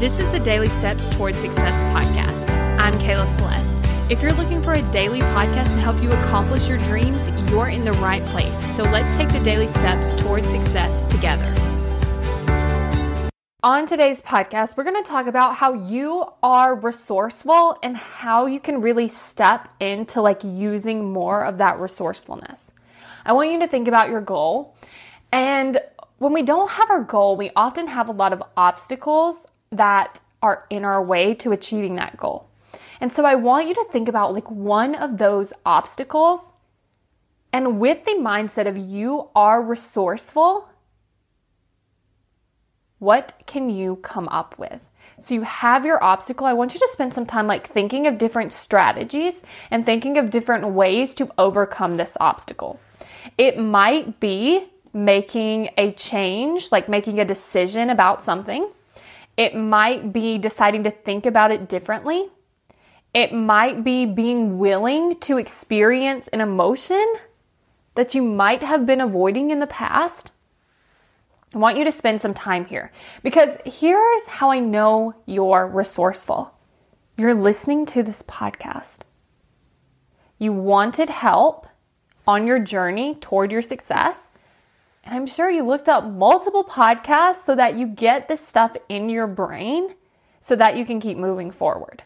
This is the Daily Steps Toward Success podcast. I'm Kayla Celeste. If you're looking for a daily podcast to help you accomplish your dreams, you're in the right place. So let's take the daily steps toward success together. On today's podcast, we're going to talk about how you are resourceful and how you can really step into like using more of that resourcefulness. I want you to think about your goal. And when we don't have our goal, we often have a lot of obstacles that are in our way to achieving that goal. And so I want you to think about like one of those obstacles and with the mindset of you are resourceful, what can you come up with? So you have your obstacle. I want you to spend some time like thinking of different strategies and thinking of different ways to overcome this obstacle. It might be making a change, like making a decision about something. It might be deciding to think about it differently. It might be being willing to experience an emotion that you might have been avoiding in the past. I want you to spend some time here because here's how I know you're resourceful. You're listening to this podcast. You wanted help on your journey toward your success. And I'm sure you looked up multiple podcasts so that you get this stuff in your brain so that you can keep moving forward.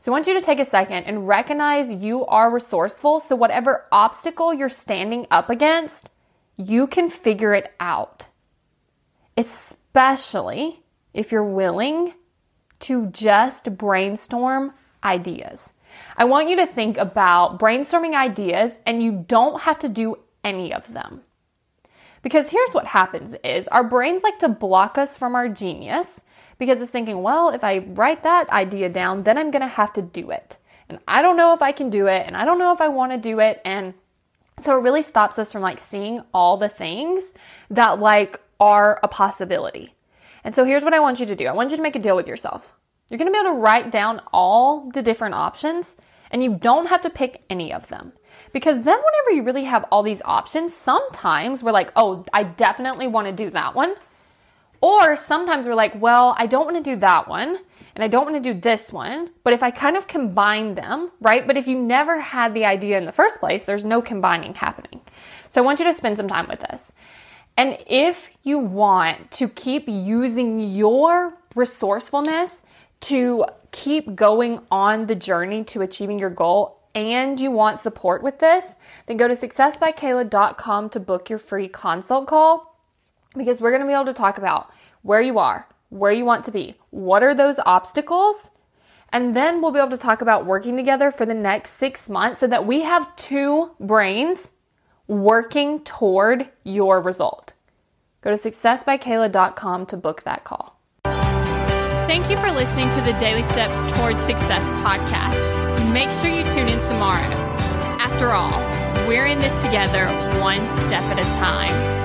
So I want you to take a second and recognize you are resourceful. So whatever obstacle you're standing up against, you can figure it out. Especially if you're willing to just brainstorm ideas. I want you to think about brainstorming ideas and you don't have to do any of them. Because here's what happens is our brains like to block us from our genius because it's thinking, well, if I write that idea down, then I'm going to have to do it. And I don't know if I can do it, and I don't know if I want to do it. And so it really stops us from like seeing all the things that like are a possibility. And so here's what I want you to do I want you to make a deal with yourself. You're going to be able to write down all the different options, and you don't have to pick any of them. Because then, whenever you really have all these options, sometimes we're like, oh, I definitely want to do that one. Or sometimes we're like, well, I don't want to do that one and I don't want to do this one. But if I kind of combine them, right? But if you never had the idea in the first place, there's no combining happening. So I want you to spend some time with this. And if you want to keep using your resourcefulness to keep going on the journey to achieving your goal and you want support with this, then go to successbykayla.com to book your free consult call because we're going to be able to talk about where you are, where you want to be, what are those obstacles, and then we'll be able to talk about working together for the next six months so that we have two brains working toward your result. Go to successbykayla.com to book that call. Thank you for listening to the Daily Steps Toward Success podcast. Make sure you tune in tomorrow. After all, we're in this together one step at a time.